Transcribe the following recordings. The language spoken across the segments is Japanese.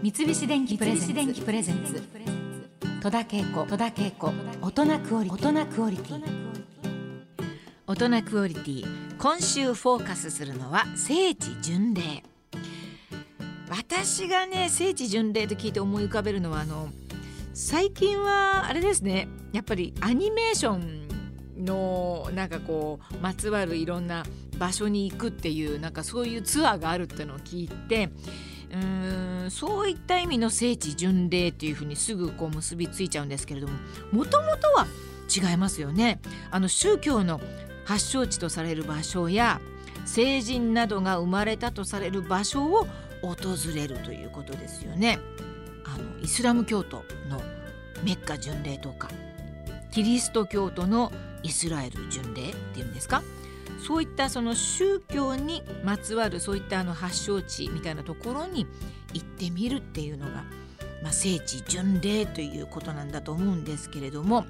三菱電機プレゼンツ。戸田恵子。戸田恵子。大人クオリティ。大人クオリティ。大人クオリティ。今週フォーカスするのは聖地巡礼。私がね聖地巡礼と聞いて思い浮かべるのはあの最近はあれですね。やっぱりアニメーションのなんかこうまつわるいろんな場所に行くっていうなんかそういうツアーがあるっていうのを聞いてうーんそういった意味の聖地巡礼っていうふうにすぐこう結びついちゃうんですけれどももともとは違いますよね。あの宗教の発祥地とされる場所や聖人などが生まれたとされる場所を訪れるということですよね。あのイスラム教徒のメッカ巡礼とかキリスト教徒のイスラエル巡礼っていうんですか？そういったその宗教にまつわるそういったあの発祥地みたいなところに行ってみるっていうのが、まあ、聖地巡礼ということなんだと思うんですけれども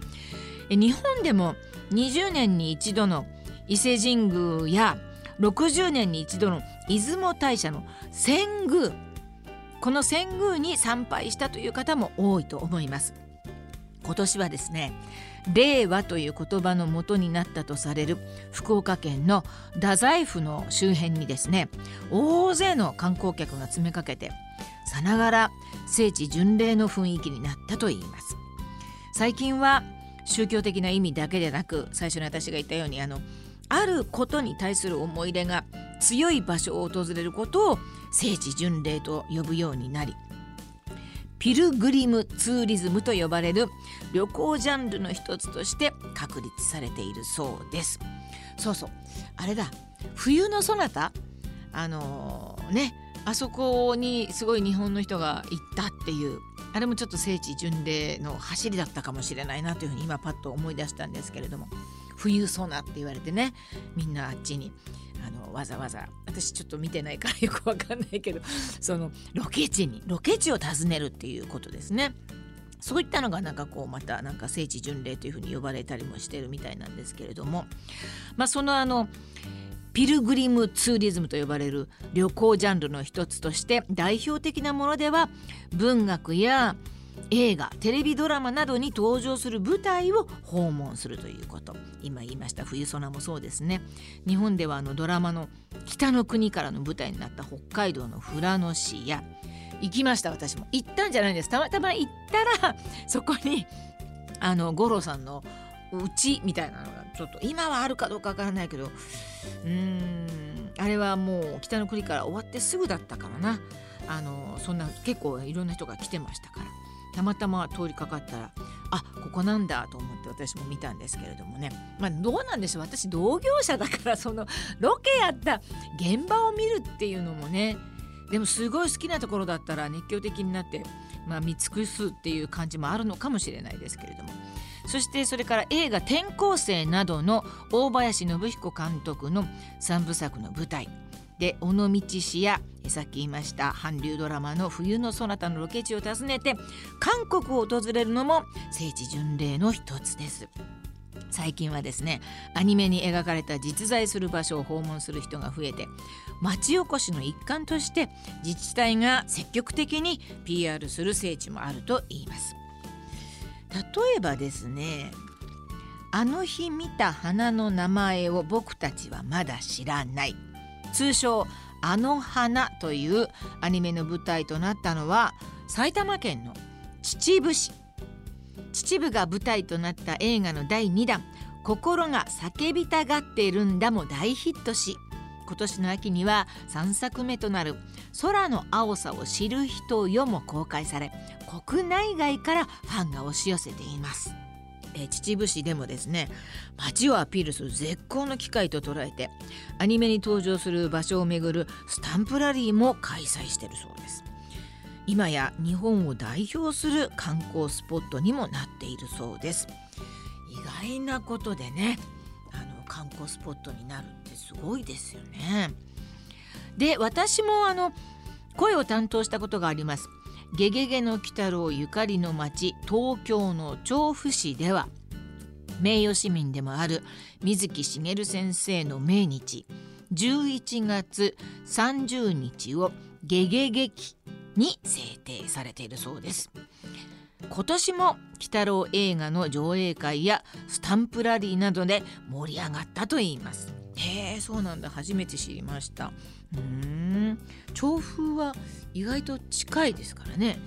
日本でも20年に一度の伊勢神宮や60年に一度の出雲大社の遷宮この遷宮に参拝したという方も多いと思います。今年はですね令和という言葉の元になったとされる福岡県の太宰府の周辺にですね大勢の観光客が詰めかけてさながら聖地巡礼の雰囲気になったといいます。最近は宗教的な意味だけでなく最初に私が言ったようにあのあることに対する思い入れが強い場所を訪れることを聖地巡礼と呼ぶようになりピルグリムツーリズムと呼ばれる旅行ジャンルの一つとして確立されているそうです。そうそう。あれだ。冬のそなたあのー、ねあそこにすごい日本の人が行ったっていうあれもちょっと聖地巡礼の走りだったかもしれないなというふうに今パッと思い出したんですけれども冬ソナって言われてねみんなあっちに。あのわざわざ私ちょっと見てないからよくわかんないけど そのロケ地にロケ地を訪ねるっていうことですね。そういったのがなんかこうまたなんか聖地巡礼というふうに呼ばれたりもしてるみたいなんですけれどもまあそのあのピルグリムツーリズムと呼ばれる旅行ジャンルの一つとして代表的なものでは文学や映画テレビドラマなどに登場する舞台を訪問するということ。今言いました冬ソナもそうですね。日本ではあのドラマの「北の国から」の舞台になった北海道の富良野市や。行きました私も。行ったんじゃないんです。たまたま行ったら そこにあの五郎さんのうちみたいなのがちょっと今はあるかどうかわからないけどうーんあれはもう北の国から終わってすぐだったからな。あのそんな結構いろんな人が来てましたから。たまたま通りかかったらあここなんだと思って私も見たんですけれどもね。まあどうなんでしょう。私同業者だから そのロケやった現場を見るっていうのもね。でもすごい好きなところだったら熱狂的になって、まあ、見尽くすっていう感じもあるのかもしれないですけれども。そしてそれから映画「転校生」などの大林信彦監督の3部作の舞台。で尾道市やさっき言いました韓流ドラマの「冬のそなた」のロケ地を訪ねて韓国を訪れるのも聖地巡礼の一つです。最近はですねアニメに描かれた実在する場所を訪問する人が増えて町おこしの一環として自治体が積極的に PR する聖地もあると言います例えばですねあの日見た花の名前を僕たちはまだ知らない通称あの花というアニメの舞台となったのは埼玉県の秩父市秩父が舞台となった映画の第2弾「心が叫びたがっているんだ」も大ヒットし今年の秋には3作目となる「空の青さを知る人よ」も公開され国内外からファンが押し寄せています。え秩父市でもですね街をアピールする絶好の機会と捉えてアニメに登場する場所を巡るスタンプラリーも開催しているそうです。今や日本を代表する観光スポットにもなっているそうです。意外なことでねあの観光スポットになるってすごいですよね。で私もあの声を担当したことがあります。ゲゲゲの鬼太郎ゆかりの町東京の調布市では名誉市民でもある水木しげる先生の命日11月30日をゲゲゲ期に制定されているそうです。今年も鬼太郎映画の上映会やスタンプラリーなどで盛り上がったといいます。へえそうなんだ。初めて知りました。うん。調布は意外と近いですからね。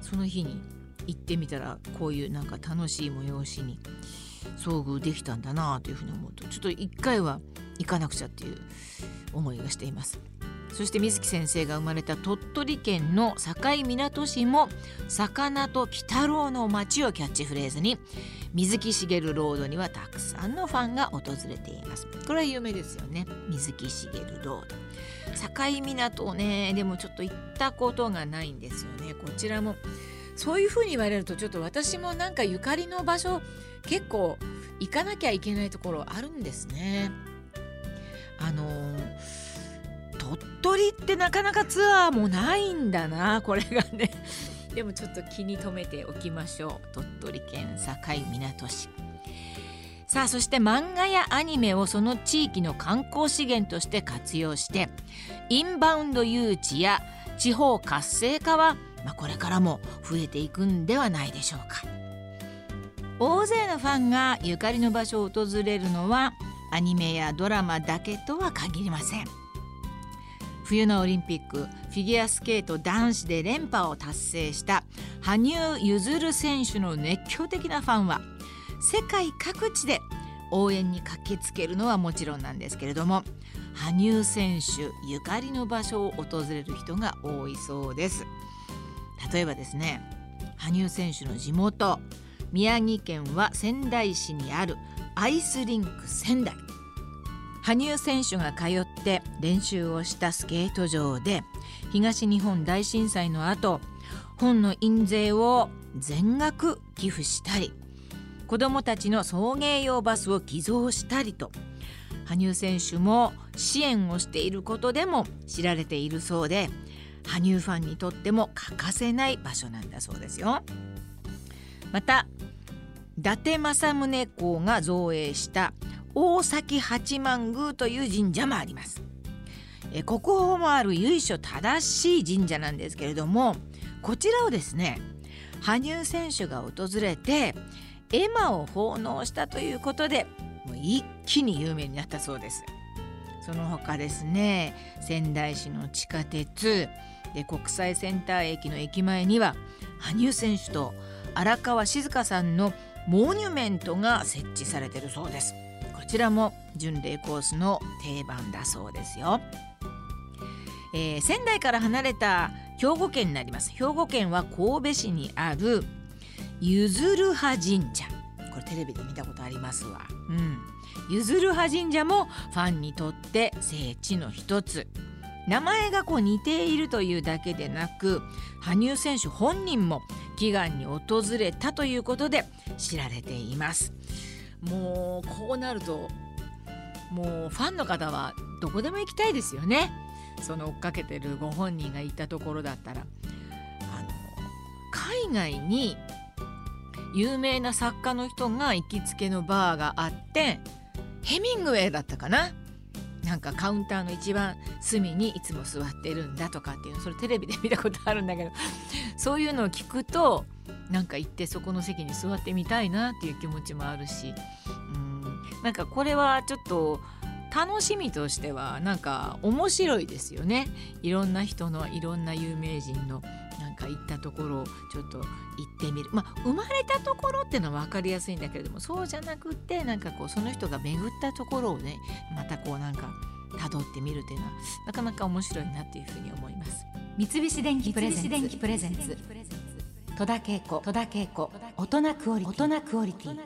その日に行ってみたらこういうなんか楽しい催しに遭遇できたんだなというふうに思うとちょっと一回は行かなくちゃっていう思いがしています。そして水木先生が生まれた鳥取県の境港市も「魚と鬼太郎の街」をキャッチフレーズに水木しげるロードにはたくさんのファンが訪れています。これは有名ですよね。水木しげるロード。境港ねでもちょっと行ったことがないんですよね。こちらもそういうふうに言われるとちょっと私もなんかゆかりの場所結構行かなきゃいけないところあるんですね。あのー鳥取ってなかなかツアーもないんだなこれがね。でもちょっと気に留めておきましょう。鳥取県境港市。さあそして漫画やアニメをその地域の観光資源として活用してインバウンド誘致や地方活性化は、まあ、これからも増えていくんではないでしょうか。大勢のファンがゆかりの場所を訪れるのはアニメやドラマだけとは限りません。冬のオリンピックフィギュアスケート男子で連覇を達成した羽生結弦選手の熱狂的なファンは世界各地で応援に駆けつけるのはもちろんなんですけれども羽生選手ゆかりの場所を訪れる人が多いそうです。例えばですね羽生選手の地元宮城県は仙台市にあるアイスリンク仙台。羽生選手が通って練習をしたスケート場で東日本大震災の後本の印税を全額寄付したり子どもたちの送迎用バスを寄贈したりと羽生選手も支援をしていることでも知られているそうで羽生ファンにとっても欠かせない場所なんだそうですよ。また伊達政宗公が造営した大崎八幡宮という神社もあります。え国宝もある由緒正しい神社なんですけれどもこちらをですね羽生選手が訪れて絵馬を奉納したということでもう一気に有名になったそうです。その他ですね仙台市の地下鉄で国際センター駅の駅前には羽生選手と荒川静香さんのモニュメントが設置されているそうです。ちらも巡礼コースの定番だそうですよ、えー、仙台から離れた兵庫県になります。兵庫県は神戸市にあるゆずるは神社。これテレビで見たことありますわ。うん。ゆずるは神社もファンにとって聖地の一つ。名前がこう似ているというだけでなく羽生選手本人も祈願に訪れたということで知られています。もうこうなるともうファンの方はどこでも行きたいですよね。その追っかけてるご本人がいたところだったら。あの海外に有名な作家の人が行きつけのバーがあってヘミングウェイだったかな。なんかカウンターの一番隅にいつも座ってるんだとかっていうのそれテレビで見たことあるんだけどそういうのを聞くとなんか行ってそこの席に座ってみたいなっていう気持ちもあるし。うん。なんかこれはちょっと楽しみとしてはなんか面白いですよね。いろんな人のいろんな有名人のなんか行ったところをちょっと行ってみる。まあ生まれたところっていうのは分かりやすいんだけれどもそうじゃなくってなんかこうその人が巡ったところをねまたこうなんか辿ってみるっていうのはなかなか面白いなっていうふうに思います。三菱電機プレゼンツ戸田恵子大人クオリティ。